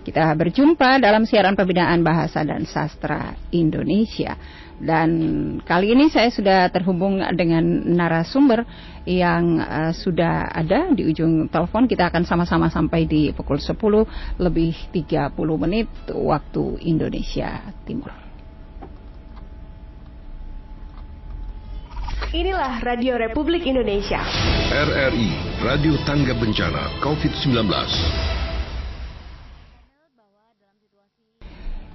Kita berjumpa dalam siaran pembinaan bahasa dan sastra Indonesia. Dan kali ini saya sudah terhubung dengan narasumber yang uh, sudah ada di ujung telepon. Kita akan sama-sama sampai di pukul 10 lebih 30 menit waktu Indonesia Timur. Inilah Radio Republik Indonesia. RRI, Radio Tangga Bencana COVID-19.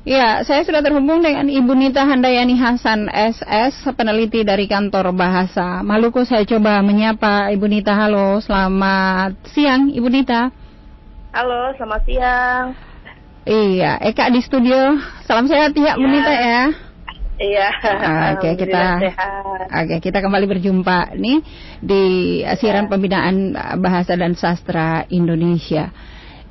Ya, saya sudah terhubung dengan Ibu Nita Handayani Hasan SS, peneliti dari kantor bahasa Maluku. Saya coba menyapa Ibu Nita. Halo, selamat siang Ibu Nita. Halo, selamat siang. Iya, Eka di studio. Salam sehat ya, Bu Nita ya. Iya. Oke, kita Oke, kita kembali berjumpa nih di siaran pembinaan bahasa dan sastra Indonesia.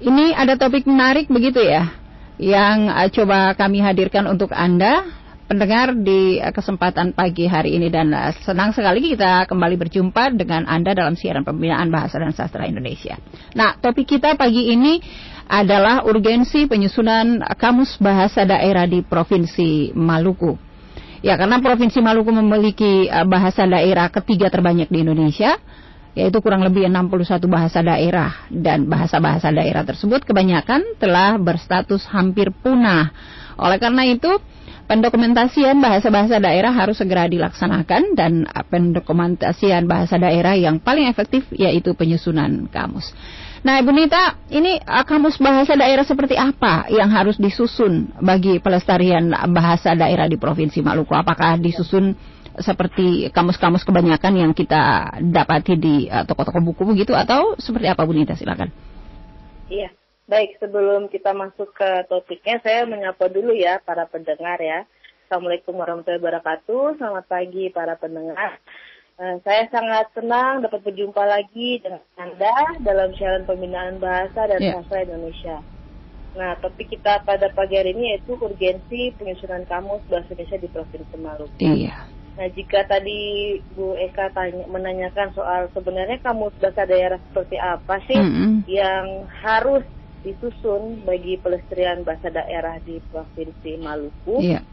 Ini ada topik menarik begitu ya? Yang uh, coba kami hadirkan untuk Anda pendengar di uh, kesempatan pagi hari ini dan uh, senang sekali kita kembali berjumpa dengan Anda dalam siaran pembinaan bahasa dan sastra Indonesia. Nah, topik kita pagi ini adalah urgensi penyusunan kamus bahasa daerah di Provinsi Maluku. Ya, karena Provinsi Maluku memiliki bahasa daerah ketiga terbanyak di Indonesia yaitu kurang lebih 61 bahasa daerah dan bahasa-bahasa daerah tersebut kebanyakan telah berstatus hampir punah. Oleh karena itu, pendokumentasian bahasa-bahasa daerah harus segera dilaksanakan dan pendokumentasian bahasa daerah yang paling efektif yaitu penyusunan kamus. Nah, Ibu Nita, ini uh, kamus bahasa daerah seperti apa yang harus disusun bagi pelestarian bahasa daerah di Provinsi Maluku? Apakah disusun seperti kamus-kamus kebanyakan yang kita dapati di uh, toko-toko buku begitu atau seperti apa Bu Nita silakan. Iya, baik sebelum kita masuk ke topiknya saya menyapa dulu ya para pendengar ya. Assalamualaikum warahmatullahi wabarakatuh. Selamat pagi para pendengar. Uh, saya sangat senang dapat berjumpa lagi dengan Anda dalam siaran pembinaan bahasa dan yeah. sastra Indonesia. Nah, topik kita pada pagi hari ini yaitu urgensi penyusunan kamus bahasa Indonesia di Provinsi Maluku. Iya. Nah, jika tadi Bu Eka tanya, menanyakan soal sebenarnya kamus bahasa daerah seperti apa sih mm -hmm. yang harus disusun bagi pelestarian bahasa daerah di Provinsi Maluku, yeah.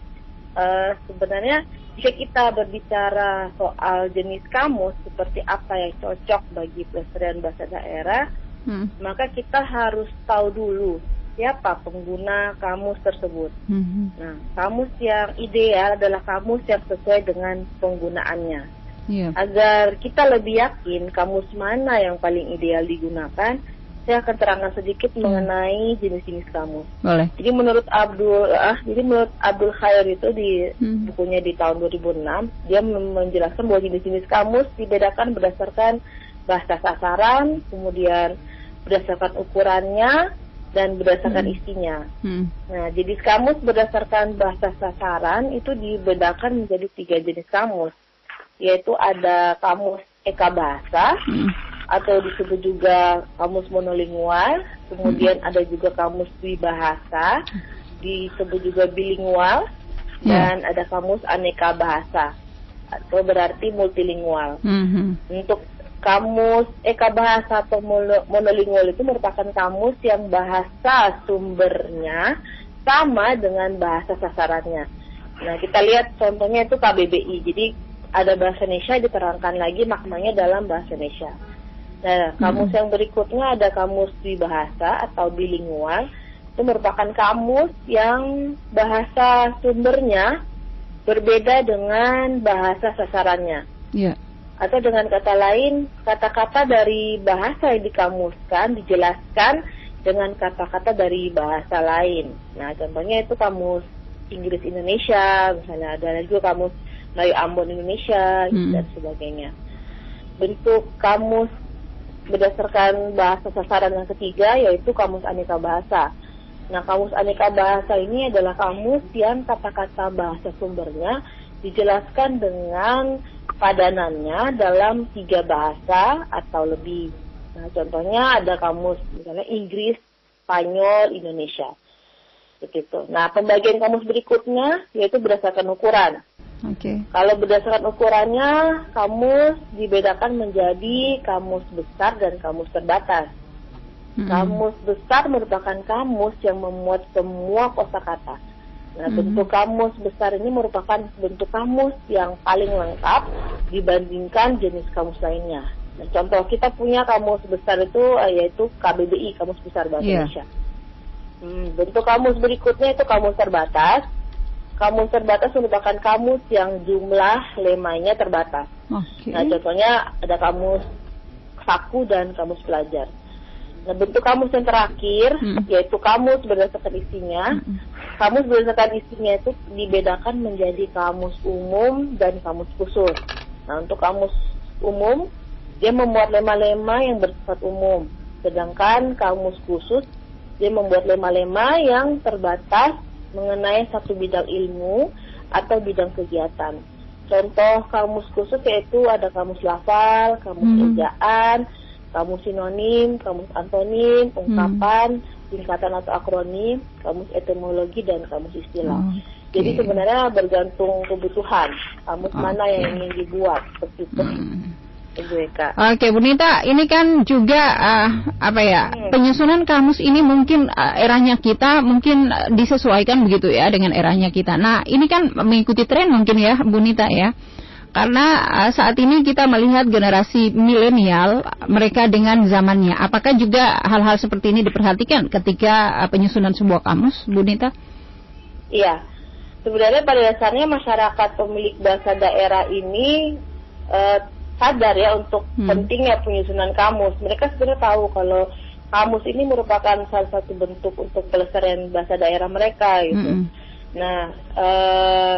uh, sebenarnya jika kita berbicara soal jenis kamus seperti apa yang cocok bagi pelestarian bahasa daerah, mm. maka kita harus tahu dulu siapa pengguna kamus tersebut. Mm-hmm. Nah, kamus yang ideal adalah kamus yang sesuai dengan penggunaannya. Yeah. Agar kita lebih yakin kamus mana yang paling ideal digunakan, saya akan terangkan sedikit hmm. mengenai jenis-jenis kamus. Boleh. Jadi menurut Abdul ah, jadi menurut Abdul Khair itu di hmm. bukunya di tahun 2006, dia menjelaskan bahwa jenis-jenis kamus dibedakan berdasarkan bahasa sasaran, kemudian berdasarkan ukurannya, dan berdasarkan hmm. isinya. Hmm. Nah, jenis kamus berdasarkan bahasa sasaran itu dibedakan menjadi tiga jenis kamus, yaitu ada kamus eka bahasa hmm. atau disebut juga kamus monolingual, kemudian hmm. ada juga kamus bahasa, disebut juga bilingual, hmm. dan ada kamus aneka bahasa atau berarti multilingual. Hmm. Untuk kamus eka bahasa atau monolingual itu merupakan kamus yang bahasa sumbernya sama dengan bahasa sasarannya. Nah, kita lihat contohnya itu KBBI. Jadi ada bahasa Indonesia diterangkan lagi maknanya dalam bahasa Indonesia. Nah, kamus hmm. yang berikutnya ada kamus di bahasa atau bilingual. Itu merupakan kamus yang bahasa sumbernya berbeda dengan bahasa sasarannya. Yeah. Atau dengan kata lain, kata-kata dari bahasa yang dikamuskan dijelaskan dengan kata-kata dari bahasa lain. Nah, contohnya itu kamus Inggris Indonesia, misalnya ada juga kamus Melayu Ambon Indonesia hmm. dan sebagainya. Bentuk kamus berdasarkan bahasa sasaran yang ketiga yaitu kamus aneka bahasa. Nah, kamus aneka bahasa ini adalah kamus yang kata-kata bahasa sumbernya dijelaskan dengan padanannya dalam tiga bahasa atau lebih. Nah, contohnya ada kamus misalnya Inggris, Spanyol, Indonesia. Begitu. Nah, pembagian kamus berikutnya yaitu berdasarkan ukuran. Oke. Okay. Kalau berdasarkan ukurannya, kamus dibedakan menjadi kamus besar dan kamus terbatas. Hmm. Kamus besar merupakan kamus yang memuat semua kosakata. Nah, hmm. bentuk kamus besar ini merupakan bentuk kamus yang paling lengkap dibandingkan jenis kamus lainnya. Nah, contoh kita punya kamus besar itu eh, yaitu KBBI, Kamus Besar Bahasa yeah. Indonesia. Hmm, bentuk kamus berikutnya itu kamus terbatas. Kamus terbatas merupakan kamus yang jumlah lemanya terbatas. Okay. Nah, contohnya ada kamus saku dan kamus pelajar. Nah, bentuk kamus yang terakhir hmm. yaitu kamus berdasarkan isinya. Hmm. Kamus berdasarkan isinya itu dibedakan menjadi kamus umum dan kamus khusus. Nah, untuk kamus umum dia memuat lema-lema yang bersifat umum, sedangkan kamus khusus dia membuat lema-lema yang terbatas mengenai satu bidang ilmu atau bidang kegiatan. Contoh kamus khusus yaitu ada kamus lafal, kamus hmm. ejaan, kamus sinonim, kamus antonim, ungkapan, hmm. Singkatan atau akronim, kamus etimologi dan kamus istilah. Okay. Jadi sebenarnya bergantung kebutuhan kamus okay. mana yang ingin dibuat seperti itu. Hmm. Oke, Bu Nita, ini kan juga uh, apa ya hmm. penyusunan kamus ini mungkin uh, eranya kita mungkin uh, disesuaikan begitu ya dengan eranya kita. Nah, ini kan mengikuti tren mungkin ya, Bu Nita ya. Karena uh, saat ini kita melihat generasi milenial mereka dengan zamannya. Apakah juga hal-hal seperti ini diperhatikan ketika uh, penyusunan sebuah kamus, Bu Nita? Iya. Sebenarnya pada dasarnya masyarakat pemilik bahasa daerah ini uh, sadar ya untuk hmm. pentingnya penyusunan kamus. Mereka sebenarnya tahu kalau kamus ini merupakan salah satu bentuk untuk pelestarian bahasa daerah mereka gitu. Hmm. Nah, uh,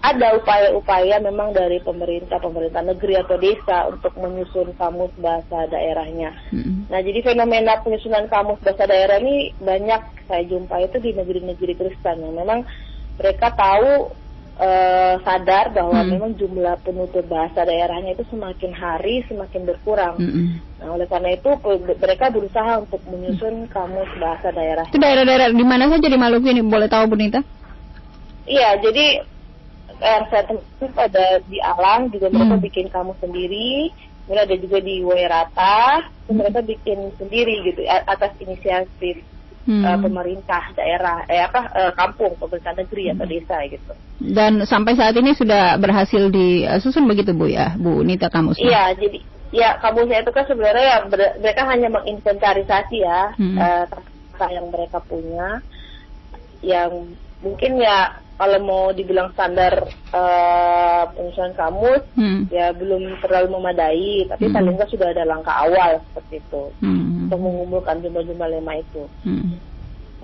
ada upaya-upaya memang dari pemerintah, pemerintah negeri atau desa untuk menyusun kamus bahasa daerahnya. Mm-hmm. Nah, jadi fenomena penyusunan kamus bahasa daerah ini banyak saya jumpa itu di negeri-negeri Kristen yang memang mereka tahu uh, sadar bahwa mm memang jumlah penutur bahasa daerahnya itu semakin hari semakin berkurang. Mm-hmm. Nah, oleh karena itu mereka berusaha untuk menyusun kamus bahasa daerah. Itu daerah-daerah di mana saja di Maluku ini boleh tahu, Bunita? Iya, jadi yang saya temukan pada di Alang juga mereka hmm. bikin kamu sendiri kemudian ada juga di Wairata hmm. mereka bikin sendiri gitu atas inisiatif hmm. uh, pemerintah daerah eh apa uh, kampung pemerintah negeri hmm. atau desa gitu dan sampai saat ini sudah berhasil disusun begitu bu ya bu Nita kamus iya jadi ya kamusnya itu kan sebenarnya ya mereka hanya menginventarisasi ya hmm. uh, yang mereka punya yang mungkin ya kalau mau dibilang standar uh, penyusunan kamus hmm. ya belum terlalu memadai tapi hmm. paling nggak sudah ada langkah awal seperti itu hmm. untuk mengumpulkan jumlah-jumlah lema itu. Hmm.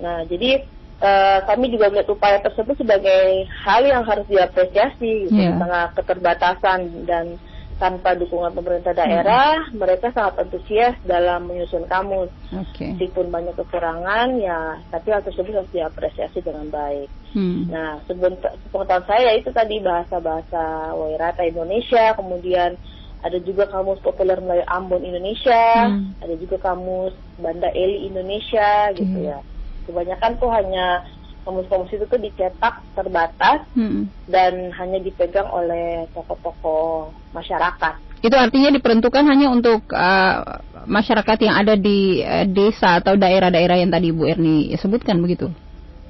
Nah jadi uh, kami juga melihat upaya tersebut sebagai hal yang harus diapresiasi gitu, yeah. tengah keterbatasan dan tanpa dukungan pemerintah daerah, hmm. mereka sangat antusias dalam menyusun kamus. Okay. Meskipun banyak kekurangan, ya, tapi hal tersebut harus diapresiasi dengan baik. Hmm. Nah, sepengetahuan saya itu tadi bahasa-bahasa Wairata Indonesia, kemudian ada juga kamus populer Melayu Ambon Indonesia, hmm. ada juga kamus Banda Eli Indonesia, gitu hmm. ya. Kebanyakan tuh hanya kamus-kamus itu tuh dicetak terbatas hmm. dan hanya dipegang oleh tokoh-tokoh masyarakat. Itu artinya diperuntukkan hanya untuk uh, masyarakat yang ada di uh, desa atau daerah-daerah yang tadi Ibu Erni sebutkan begitu?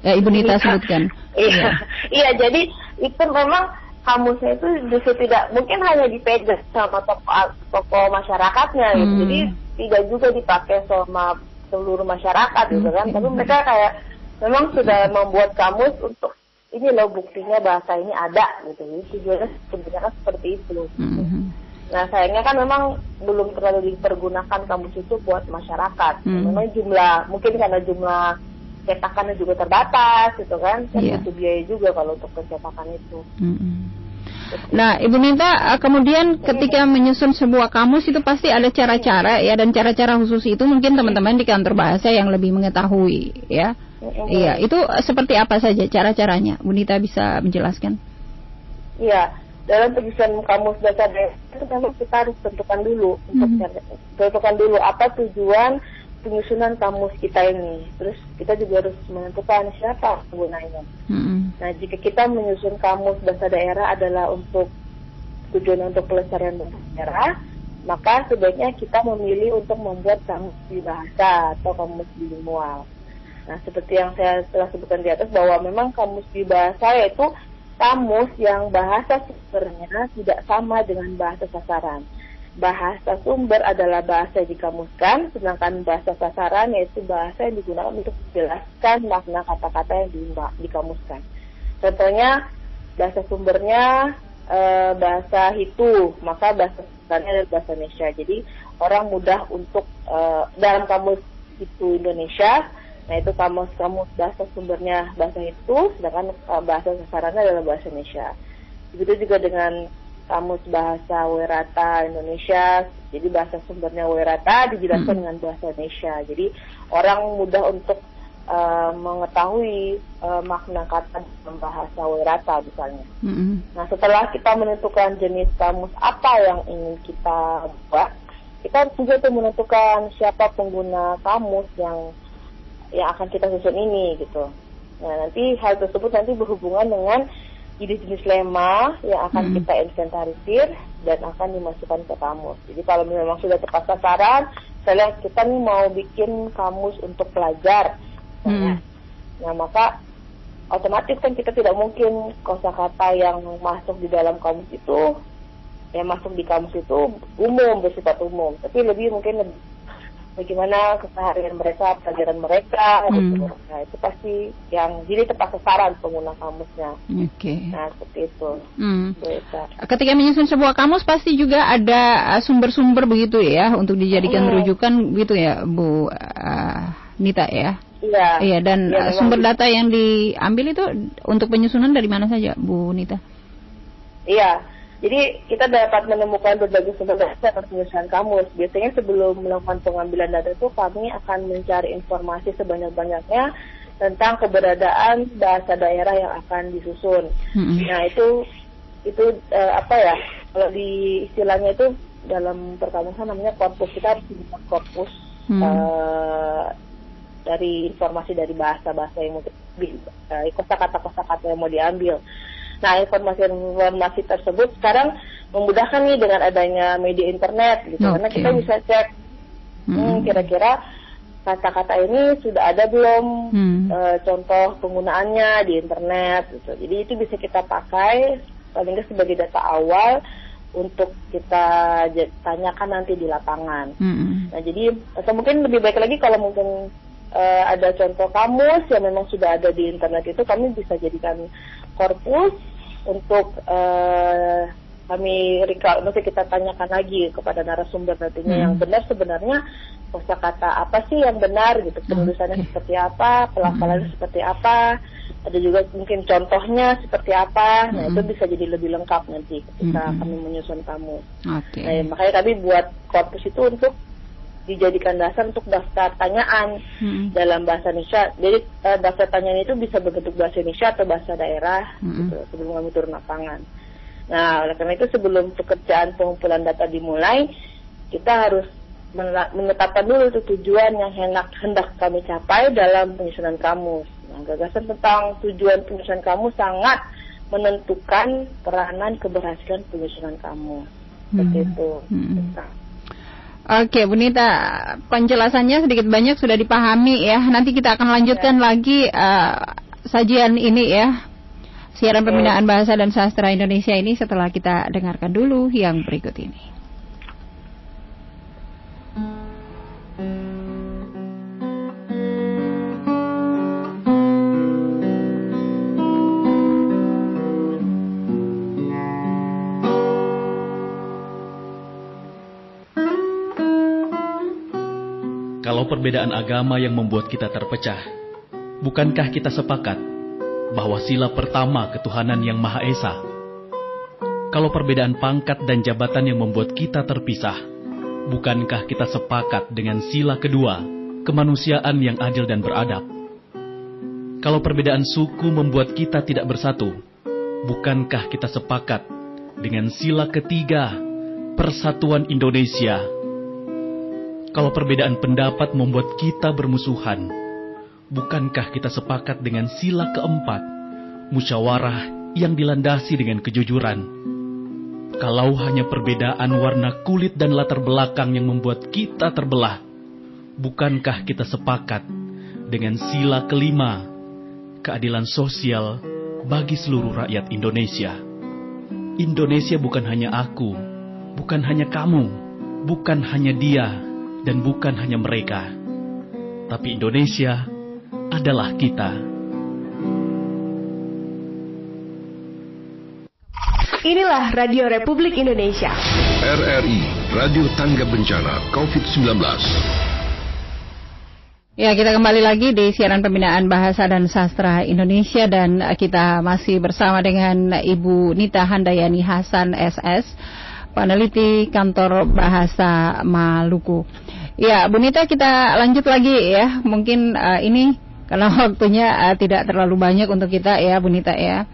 Ya, Ibu Nita iya. sebutkan. Iya, iya, iya. Jadi itu memang kamusnya itu justru tidak mungkin hanya dipegang sama tokoh tokoh masyarakatnya gitu. Hmm. Jadi tidak juga dipakai sama seluruh masyarakat gitu kan. Tapi mereka kayak memang sudah membuat kamus untuk ini loh buktinya bahasa ini ada gitu tujuannya sebenarnya seperti itu mm-hmm. nah sayangnya kan memang belum terlalu dipergunakan kamus itu buat masyarakat mm-hmm. memang jumlah mungkin karena jumlah cetakannya juga terbatas gitu kan kan yeah. butuh biaya juga kalau untuk pencetakan itu mm-hmm. Nah, Ibu Nita, eh, kemudian ketika menyusun sebuah kamus itu pasti ada cara-cara ya dan cara-cara khusus itu mungkin teman-teman di kantor bahasa yang lebih mengetahui ya. Iya, itu seperti apa saja cara-caranya? Bu Nita bisa menjelaskan? Iya, dalam penyusunan kamus bahasa daerah itu memang kita harus tentukan dulu untuk mm-hmm. tentukan dulu apa tujuan penyusunan kamus kita ini. Terus kita juga harus menentukan siapa penggunanya. Mm-hmm. Nah, jika kita menyusun kamus bahasa daerah adalah untuk tujuan untuk pelestarian bahasa daerah, maka sebaiknya kita memilih untuk membuat kamus di bahasa atau kamus bilingual. Nah, seperti yang saya telah sebutkan di atas bahwa memang kamus di bahasa yaitu kamus yang bahasa sumbernya tidak sama dengan bahasa sasaran. Bahasa sumber adalah bahasa yang dikamuskan, sedangkan bahasa sasaran yaitu bahasa yang digunakan untuk menjelaskan makna kata-kata yang dikamuskan. Contohnya, bahasa sumbernya e, bahasa Hitu, maka bahasa sasarannya adalah bahasa Indonesia. Jadi orang mudah untuk e, dalam kamus itu Indonesia, nah itu kamus-kamus bahasa sumbernya bahasa Hitu, sedangkan e, bahasa sasarannya adalah bahasa Indonesia. Begitu juga dengan kamus bahasa Werata Indonesia. Jadi bahasa sumbernya Werata dijelaskan hmm. dengan bahasa Indonesia. Jadi orang mudah untuk uh, mengetahui uh, makna kata dalam bahasa Werata misalnya. Hmm. Nah setelah kita menentukan jenis kamus apa yang ingin kita buat, kita juga tuh menentukan siapa pengguna kamus yang yang akan kita susun ini gitu. Nah nanti hal tersebut nanti berhubungan dengan jenis-jenis lema yang akan hmm. kita inventarisir dan akan dimasukkan ke kamus. Jadi kalau memang sudah tepat sasaran, saya kita nih mau bikin kamus untuk pelajar, hmm. nah maka otomatis kan kita tidak mungkin kosakata yang masuk di dalam kamus itu yang masuk di kamus itu umum bersifat umum, tapi lebih mungkin lebih bagaimana keseharian mereka, pelajaran mereka, hmm. gitu. Nah itu pasti yang jadi tepat sasaran pengguna kamusnya. Oke. Okay. Nah seperti itu. Hmm. Ketika menyusun sebuah kamus pasti juga ada uh, sumber-sumber begitu ya untuk dijadikan hmm. rujukan gitu ya Bu uh, Nita ya. Iya. Iya dan ya, sumber data yang diambil itu untuk penyusunan dari mana saja Bu Nita? Iya. Jadi kita dapat menemukan berbagai sumber data atas penyusunan kamus. Biasanya sebelum melakukan pengambilan data itu kami akan mencari informasi sebanyak-banyaknya tentang keberadaan bahasa daerah yang akan disusun. Mm-hmm. Nah itu itu uh, apa ya? Kalau di istilahnya itu dalam perkamusan namanya korpus kita harus membuat korpus mm. uh, dari informasi dari bahasa-bahasa yang mau uh, kosakata-kosakata yang mau diambil. Nah, informasi-informasi tersebut sekarang memudahkan nih dengan adanya media internet gitu. Okay. Karena kita bisa cek hmm, hmm, kira-kira kata-kata ini sudah ada belum hmm. e, contoh penggunaannya di internet gitu. Jadi itu bisa kita pakai paling nggak sebagai data awal untuk kita tanyakan nanti di lapangan. Hmm. Nah, jadi atau mungkin lebih baik lagi kalau mungkin uh, ada contoh kamus yang memang sudah ada di internet itu kami bisa jadikan korpus untuk uh, kami recall, mesti kita tanyakan lagi kepada narasumber nantinya hmm. yang benar sebenarnya kosakata apa sih yang benar gitu penulisannya okay. seperti apa pelafalannya hmm. seperti apa ada juga mungkin contohnya seperti apa nah itu hmm. bisa jadi lebih lengkap nanti ketika hmm. kami menyusun kamu okay. nah, makanya kami buat korpus itu untuk dijadikan dasar untuk daftar tanyaan hmm. dalam bahasa Indonesia. Jadi uh, daftar tanyaan itu bisa berbentuk bahasa Indonesia atau bahasa daerah hmm. gitu, sebelum kami turun lapangan. Nah, oleh karena itu sebelum pekerjaan pengumpulan data dimulai, kita harus menetapkan dulu itu tujuan yang hendak hendak kami capai dalam penyusunan kamus. Nah, gagasan tentang tujuan penyusunan kamus sangat menentukan peranan keberhasilan penyusunan kamus. Seperti hmm. itu. Hmm. Oke, Bu Nita, penjelasannya sedikit banyak sudah dipahami ya. Nanti kita akan lanjutkan ya. lagi uh, sajian ini ya. Siaran pembinaan bahasa dan sastra Indonesia ini setelah kita dengarkan dulu yang berikut ini. Perbedaan agama yang membuat kita terpecah, bukankah kita sepakat bahwa sila pertama ketuhanan yang Maha Esa? Kalau perbedaan pangkat dan jabatan yang membuat kita terpisah, bukankah kita sepakat dengan sila kedua, kemanusiaan yang adil dan beradab? Kalau perbedaan suku membuat kita tidak bersatu, bukankah kita sepakat dengan sila ketiga, persatuan Indonesia kalau perbedaan pendapat membuat kita bermusuhan, bukankah kita sepakat dengan sila keempat, musyawarah yang dilandasi dengan kejujuran? Kalau hanya perbedaan warna kulit dan latar belakang yang membuat kita terbelah, bukankah kita sepakat dengan sila kelima, keadilan sosial bagi seluruh rakyat Indonesia? Indonesia bukan hanya aku, bukan hanya kamu, bukan hanya dia, dan bukan hanya mereka, tapi Indonesia adalah kita. Inilah Radio Republik Indonesia. RRI, Radio Tangga Bencana COVID-19. Ya, kita kembali lagi di siaran pembinaan bahasa dan sastra Indonesia dan kita masih bersama dengan Ibu Nita Handayani Hasan SS, peneliti kantor bahasa Maluku. Ya, Bu Nita kita lanjut lagi ya. Mungkin uh, ini karena waktunya uh, tidak terlalu banyak untuk kita ya, Bu Nita ya.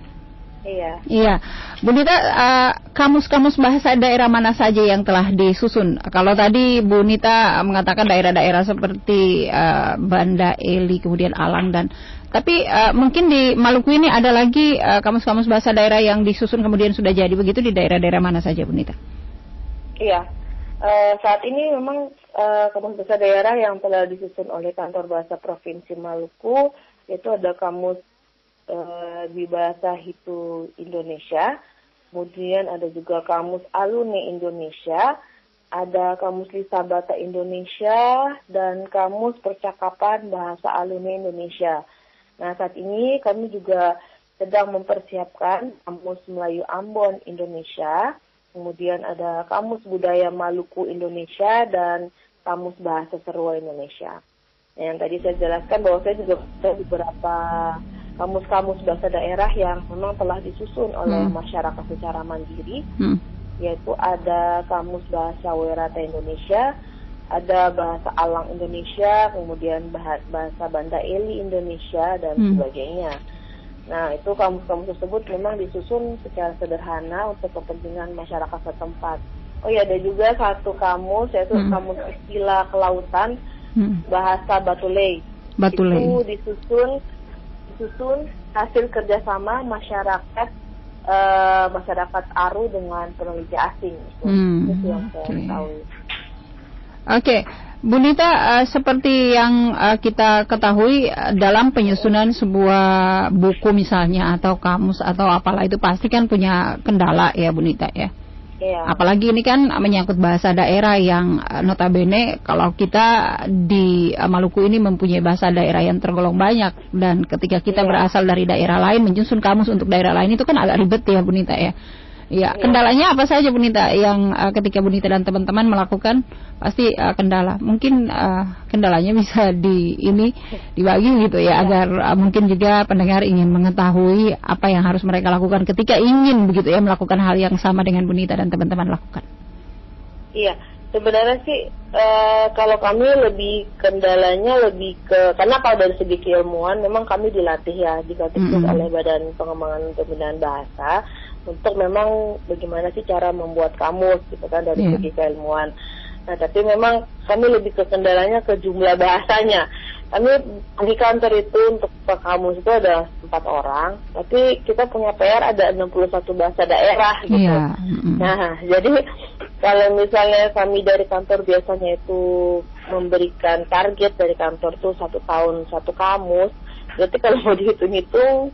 Iya. Iya. Bu Nita, uh, kamus-kamus bahasa daerah mana saja yang telah disusun? Kalau tadi Bu Nita mengatakan daerah-daerah seperti uh, Banda Eli, kemudian Alang dan tapi uh, mungkin di Maluku ini ada lagi kamus-kamus uh, bahasa daerah yang disusun kemudian sudah jadi begitu di daerah-daerah mana saja, Bu Nita? Iya. Uh, saat ini memang uh, kamus bahasa daerah yang telah disusun oleh kantor bahasa provinsi Maluku itu ada kamus uh, di bahasa Hitu Indonesia. Kemudian ada juga kamus Alune Indonesia, ada kamus Lisabata Indonesia, dan kamus percakapan bahasa Alune Indonesia. Nah, saat ini kami juga sedang mempersiapkan kamus Melayu Ambon Indonesia, kemudian ada kamus budaya Maluku Indonesia, dan kamus bahasa Serua Indonesia. Nah, yang tadi saya jelaskan bahwa saya juga ada beberapa kamus-kamus bahasa daerah yang memang telah disusun oleh hmm. masyarakat secara mandiri, hmm. yaitu ada kamus bahasa Werata Indonesia, ada bahasa Alang Indonesia, kemudian bahasa Banda Eli Indonesia dan hmm. sebagainya. Nah, itu kamus-kamus tersebut memang disusun secara sederhana untuk kepentingan masyarakat setempat. Oh iya, ada juga satu kamus yaitu hmm. kamus istilah kelautan hmm. bahasa Batulei. Batulei. Itu disusun disusun hasil kerjasama masyarakat uh, masyarakat Aru dengan peneliti asing. Itu, hmm. itu yang saya okay. tahu. Oke, okay. Bu Nita, uh, seperti yang uh, kita ketahui uh, dalam penyusunan sebuah buku misalnya atau kamus atau apalah itu pasti kan punya kendala ya Bu Nita ya. Iya. Apalagi ini kan menyangkut bahasa daerah yang eh, notabene kalau kita di eh, Maluku ini mempunyai bahasa daerah yang tergolong banyak dan ketika kita iya. berasal dari daerah lain menyusun kamus untuk daerah lain itu kan agak ribet ya Bunita ya. Ya, kendalanya apa saja Bunita yang uh, ketika Bunita dan teman-teman melakukan pasti uh, kendala. Mungkin uh, kendalanya bisa di ini dibagi gitu ya, ya. agar uh, mungkin juga pendengar ingin mengetahui apa yang harus mereka lakukan ketika ingin begitu ya melakukan hal yang sama dengan Bunita dan teman-teman lakukan. Iya, sebenarnya sih uh, kalau kami lebih kendalanya lebih ke karena kalau dari segi keilmuan memang kami dilatih ya dilatih mm -hmm. oleh Badan Pengembangan Pembinaan Bahasa untuk memang bagaimana sih cara membuat kamus gitu kan dari yeah. segi keilmuan. Nah tapi memang kami lebih ke kendalanya ke jumlah bahasanya. Kami di kantor itu untuk kamus itu ada empat orang, tapi kita punya PR ada 61 bahasa daerah gitu. Yeah. Nah jadi kalau misalnya kami dari kantor biasanya itu memberikan target dari kantor tuh satu tahun satu kamus, berarti kalau mau dihitung-hitung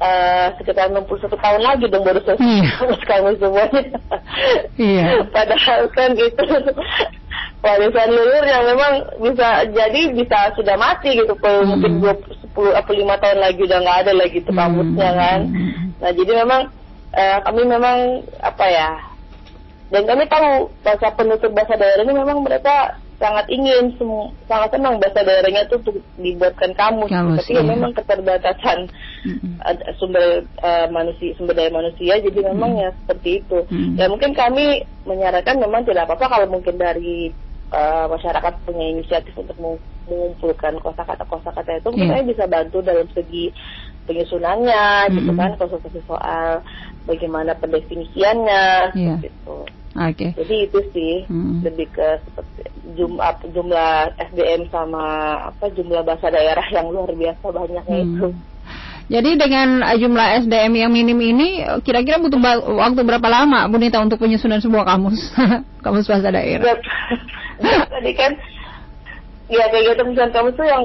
uh, sekitar 61 tahun lagi dong baru selesai iya. kamu semuanya. iya. Padahal kan itu warisan leluhur yang memang bisa jadi bisa sudah mati gitu kalau hmm. mungkin 20, 10 atau 5 tahun lagi udah nggak ada lagi tuh kamusnya hmm. kan. Nah jadi memang uh, kami memang apa ya dan kami tahu bahasa penutur bahasa daerah ini memang mereka sangat ingin sangat senang bahasa daerahnya itu untuk dibuatkan kamus, kamus tapi ya. memang keterbatasan mm-hmm. sumber uh, manusia sumber daya manusia jadi mm-hmm. memang ya seperti itu mm-hmm. ya mungkin kami menyarankan memang tidak apa-apa kalau mungkin dari uh, masyarakat punya inisiatif untuk mengumpulkan kosakata kosakata itu yeah. mungkin bisa bantu dalam segi penyusunannya mm-hmm. gitu kan konsultasi soal bagaimana pendefinisiannya yeah. gitu Oke. Okay. Jadi itu sih hmm. lebih ke seperti jumlah jumlah SDM sama apa jumlah bahasa daerah yang luar biasa banyaknya hmm. itu. Jadi dengan jumlah SDM yang minim ini, kira-kira butuh waktu berapa lama, Bu Nita, untuk penyusunan sebuah kamus, kamus bahasa daerah? Tadi kan, ya kegiatan penyusunan kamus itu yang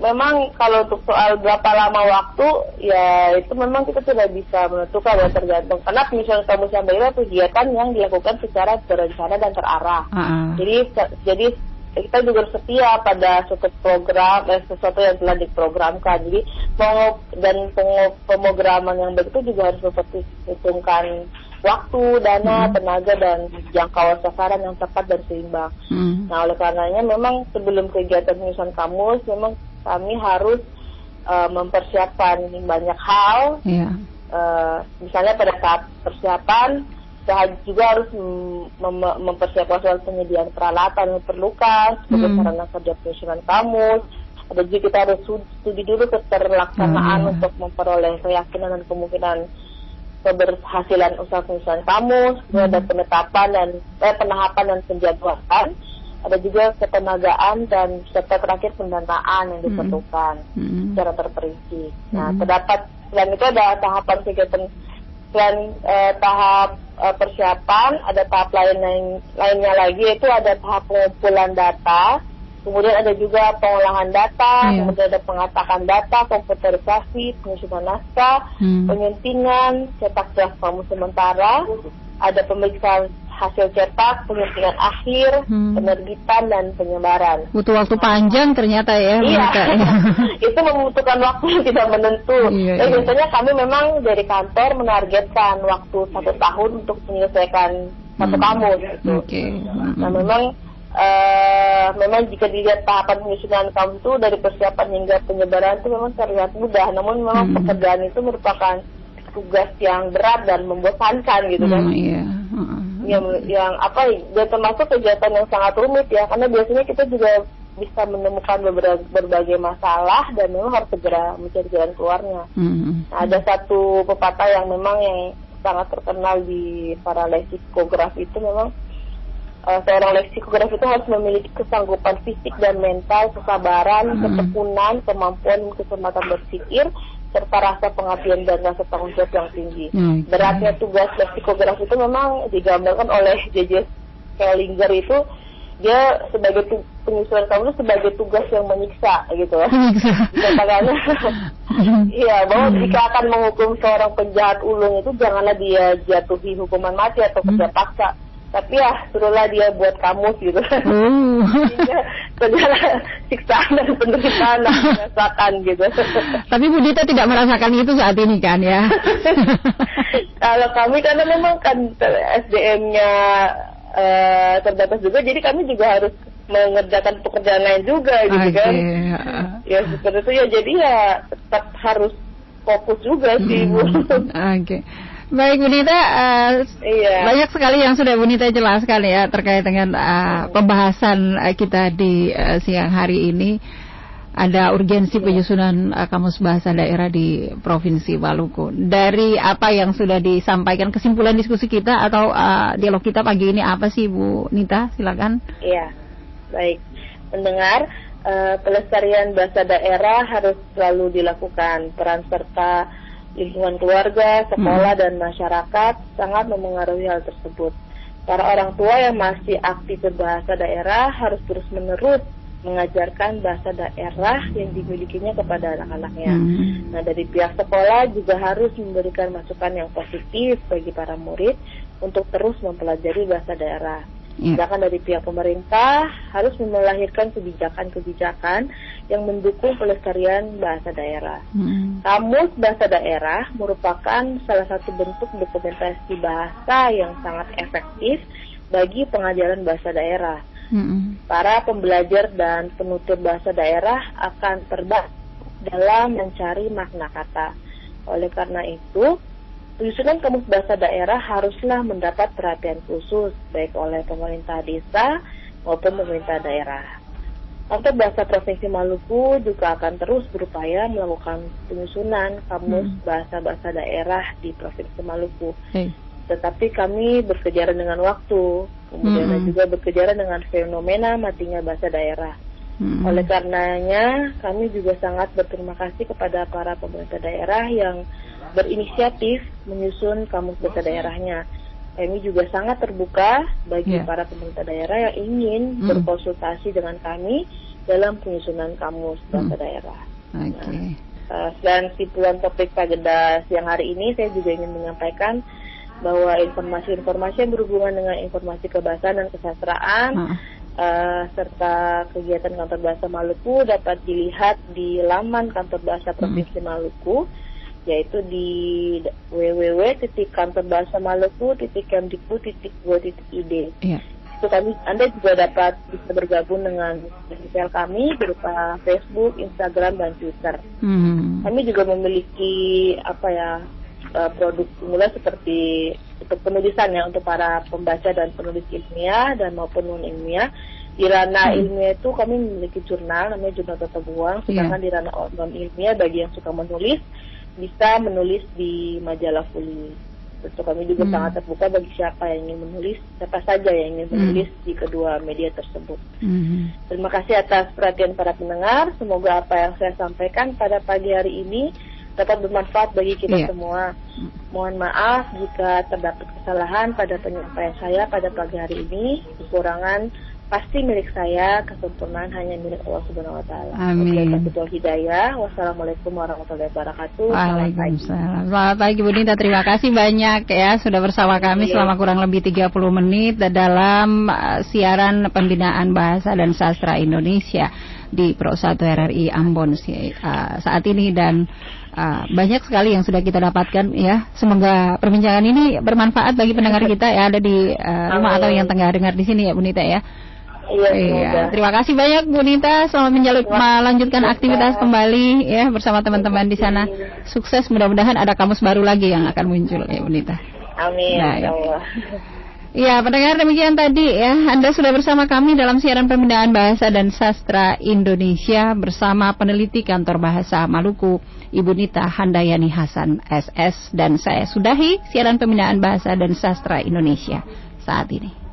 memang kalau untuk soal berapa lama waktu, ya itu memang kita tidak bisa menentukan ya tergantung. Karena penyusunan kamus yang daerah kegiatan yang dilakukan secara terencana dan terarah. Uh -uh. Jadi, jadi kita juga setia pada suatu program eh, sesuatu yang telah diprogramkan jadi mau dan pemrograman yang begitu juga harus memperhitungkan waktu dana hmm. tenaga dan jangkauan sasaran yang tepat dan seimbang hmm. nah oleh karenanya memang sebelum kegiatan penyusunan kamus memang kami harus uh, mempersiapkan banyak hal yeah. Iya. uh, misalnya pada saat persiapan kita juga harus mem mempersiapkan soal penyediaan peralatan yang diperlukan sebagai hmm. sarana kerja penyusunan kamus. Ada juga kita harus studi dulu keterlaksanaan hmm. untuk memperoleh keyakinan dan kemungkinan keberhasilan usaha penyusunan kamus. Hmm. Ada penetapan dan eh, penahapan dan penjadwalan. Ada juga ketenagaan dan serta terakhir pendanaan yang hmm. diperlukan hmm. secara terperinci. Nah, hmm. terdapat selain itu ada tahapan kegiatan selain uh, tahap uh, persiapan, ada tahap lain lain lainnya lagi yaitu ada tahap pengumpulan data, kemudian ada juga pengolahan data, yeah. kemudian ada pengatakan data, komputerisasi, penyusunan naskah, hmm. penyuntingan, cetak draft kamu sementara, ada pemeriksaan hasil cetak, penyuntingan akhir, hmm. penerbitan dan penyebaran. Butuh waktu panjang ternyata ya. Iya. itu membutuhkan waktu yang tidak menentu. Iya, iya. biasanya kami memang dari kantor menargetkan waktu satu tahun untuk menyelesaikan satu hmm. kamus. Gitu. Okay. Hmm. Nah memang uh, memang jika dilihat tahapan penyusunan kamu itu dari persiapan hingga penyebaran itu memang terlihat mudah. Namun memang hmm. pekerjaan itu merupakan tugas yang berat dan membosankan gitu kan. Hmm, iya. Uh yang yang apa ya termasuk kegiatan yang sangat rumit ya karena biasanya kita juga bisa menemukan beberapa berbagai masalah dan memang harus segera mencari jalan keluarnya. Mm-hmm. Nah, ada satu pepatah yang memang yang sangat terkenal di para leksikograf itu memang uh, seorang leksikograf itu harus memiliki kesanggupan fisik dan mental, kesabaran, mm-hmm. ketekunan, kemampuan, kesempatan berpikir, serta rasa pengabdian dan rasa tanggung jawab yang tinggi. Hmm. Beratnya tugas psikografi itu memang digambarkan oleh J.J. Kellinger itu dia sebagai tu, penyusunan kamu sebagai tugas yang menyiksa gitu ya. Katakannya, iya bahwa hmm. jika akan menghukum seorang penjahat ulung itu janganlah dia jatuhi hukuman mati atau kerja hmm. paksa tapi ya suruhlah dia buat kamus gitu hmm. segala siksaan dan penderitaan dirasakan gitu tapi Bu Dita tidak merasakan itu saat ini kan ya kalau kami karena memang kan SDM-nya uh, terbatas juga jadi kami juga harus mengerjakan pekerjaan lain juga gitu okay. kan ya seperti itu ya jadi ya tetap harus fokus juga sih Bu oke okay. Baik Bu Nita, uh, iya. banyak sekali yang sudah Bu Nita jelaskan ya terkait dengan uh, pembahasan uh, kita di uh, siang hari ini. Ada urgensi penyusunan uh, kamus bahasa daerah di Provinsi Maluku. Dari apa yang sudah disampaikan kesimpulan diskusi kita atau uh, dialog kita pagi ini apa sih Bu Nita? Silakan. Iya, baik. Mendengar uh, pelestarian bahasa daerah harus selalu dilakukan peran serta lingkungan keluarga, sekolah, hmm. dan masyarakat sangat memengaruhi hal tersebut. Para orang tua yang masih aktif berbahasa daerah harus terus-menerus mengajarkan bahasa daerah yang dimilikinya kepada anak-anaknya. Hmm. Nah, dari pihak sekolah juga harus memberikan masukan yang positif bagi para murid untuk terus mempelajari bahasa daerah. Ya. Sedangkan dari pihak pemerintah harus melahirkan kebijakan-kebijakan yang mendukung pelestarian bahasa daerah. Hmm. Kamus bahasa daerah merupakan salah satu bentuk dokumentasi bahasa yang sangat efektif bagi pengajaran bahasa daerah. Hmm. Para pembelajar dan penutur bahasa daerah akan terbantu dalam mencari makna kata. Oleh karena itu, Penyusunan kamus bahasa daerah haruslah mendapat perhatian khusus baik oleh pemerintah desa maupun pemerintah daerah. Kantor Bahasa Provinsi Maluku juga akan terus berupaya melakukan penyusunan kamus hmm. bahasa-bahasa daerah di Provinsi Maluku. Hey. Tetapi kami berkejaran dengan waktu, kemudian hmm. juga berkejaran dengan fenomena matinya bahasa daerah. Hmm. Oleh karenanya, kami juga sangat berterima kasih kepada para pemerintah daerah yang berinisiatif menyusun kamus bahasa daerahnya. Kami juga sangat terbuka bagi yeah. para pemerintah daerah yang ingin hmm. berkonsultasi dengan kami dalam penyusunan kamus bahasa hmm. daerah. Okay. Nah, uh, selain simpulan topik Pageda siang hari ini, saya juga ingin menyampaikan bahwa informasi-informasi yang berhubungan dengan informasi kebahasaan dan kesastraan uh uh, serta kegiatan kantor bahasa Maluku dapat dilihat di laman kantor bahasa hmm. Provinsi hmm. Maluku yaitu di www.kantorbahasamaluku.kemdikbud.go.id. Yeah. Itu kami Anda juga dapat bisa bergabung dengan sosial kami berupa Facebook, Instagram dan Twitter. Hmm. Kami juga memiliki apa ya uh, produk mulai seperti untuk penulisan ya untuk para pembaca dan penulis ilmiah dan maupun non ilmiah di ranah hmm. ilmiah itu kami memiliki jurnal namanya jurnal tata buang iya. sedangkan yeah. di ranah non ilmiah bagi yang suka menulis bisa menulis di majalah Fuli tentu kami juga hmm. sangat terbuka bagi siapa yang ingin menulis siapa saja yang ingin menulis hmm. di kedua media tersebut hmm. terima kasih atas perhatian para pendengar semoga apa yang saya sampaikan pada pagi hari ini dapat bermanfaat bagi kita yeah. semua. Mohon maaf jika terdapat kesalahan pada penyampaian saya pada pagi hari ini. Kekurangan pasti milik saya, kesempurnaan hanya milik Allah Subhanahu wa taala. Amin. Betul hidayah. Wassalamualaikum warahmatullahi wabarakatuh. Waalaikumsalam. Selamat pagi Bu Nita, terima kasih banyak ya sudah bersama kami iya. selama kurang lebih 30 menit dalam uh, siaran pembinaan bahasa dan sastra Indonesia di Pro 1 RRI Ambon uh, saat ini dan Uh, banyak sekali yang sudah kita dapatkan ya. Semoga perbincangan ini bermanfaat bagi pendengar kita ya ada di uh, rumah atau yang tengah dengar di sini ya Bu Nita ya. Iya, iya. Terima kasih banyak Bu Nita. Selamat menjaluk, melanjutkan aktivitas kembali ya bersama teman-teman di sana. Sukses. Mudah-mudahan ada kamus baru lagi yang akan muncul ya Bu Nita. Amin. Nah, ya. Ya, pendengar demikian tadi ya. Anda sudah bersama kami dalam siaran pembinaan bahasa dan sastra Indonesia bersama peneliti kantor bahasa Maluku, Ibu Nita Handayani Hasan SS dan saya sudahi siaran pembinaan bahasa dan sastra Indonesia saat ini.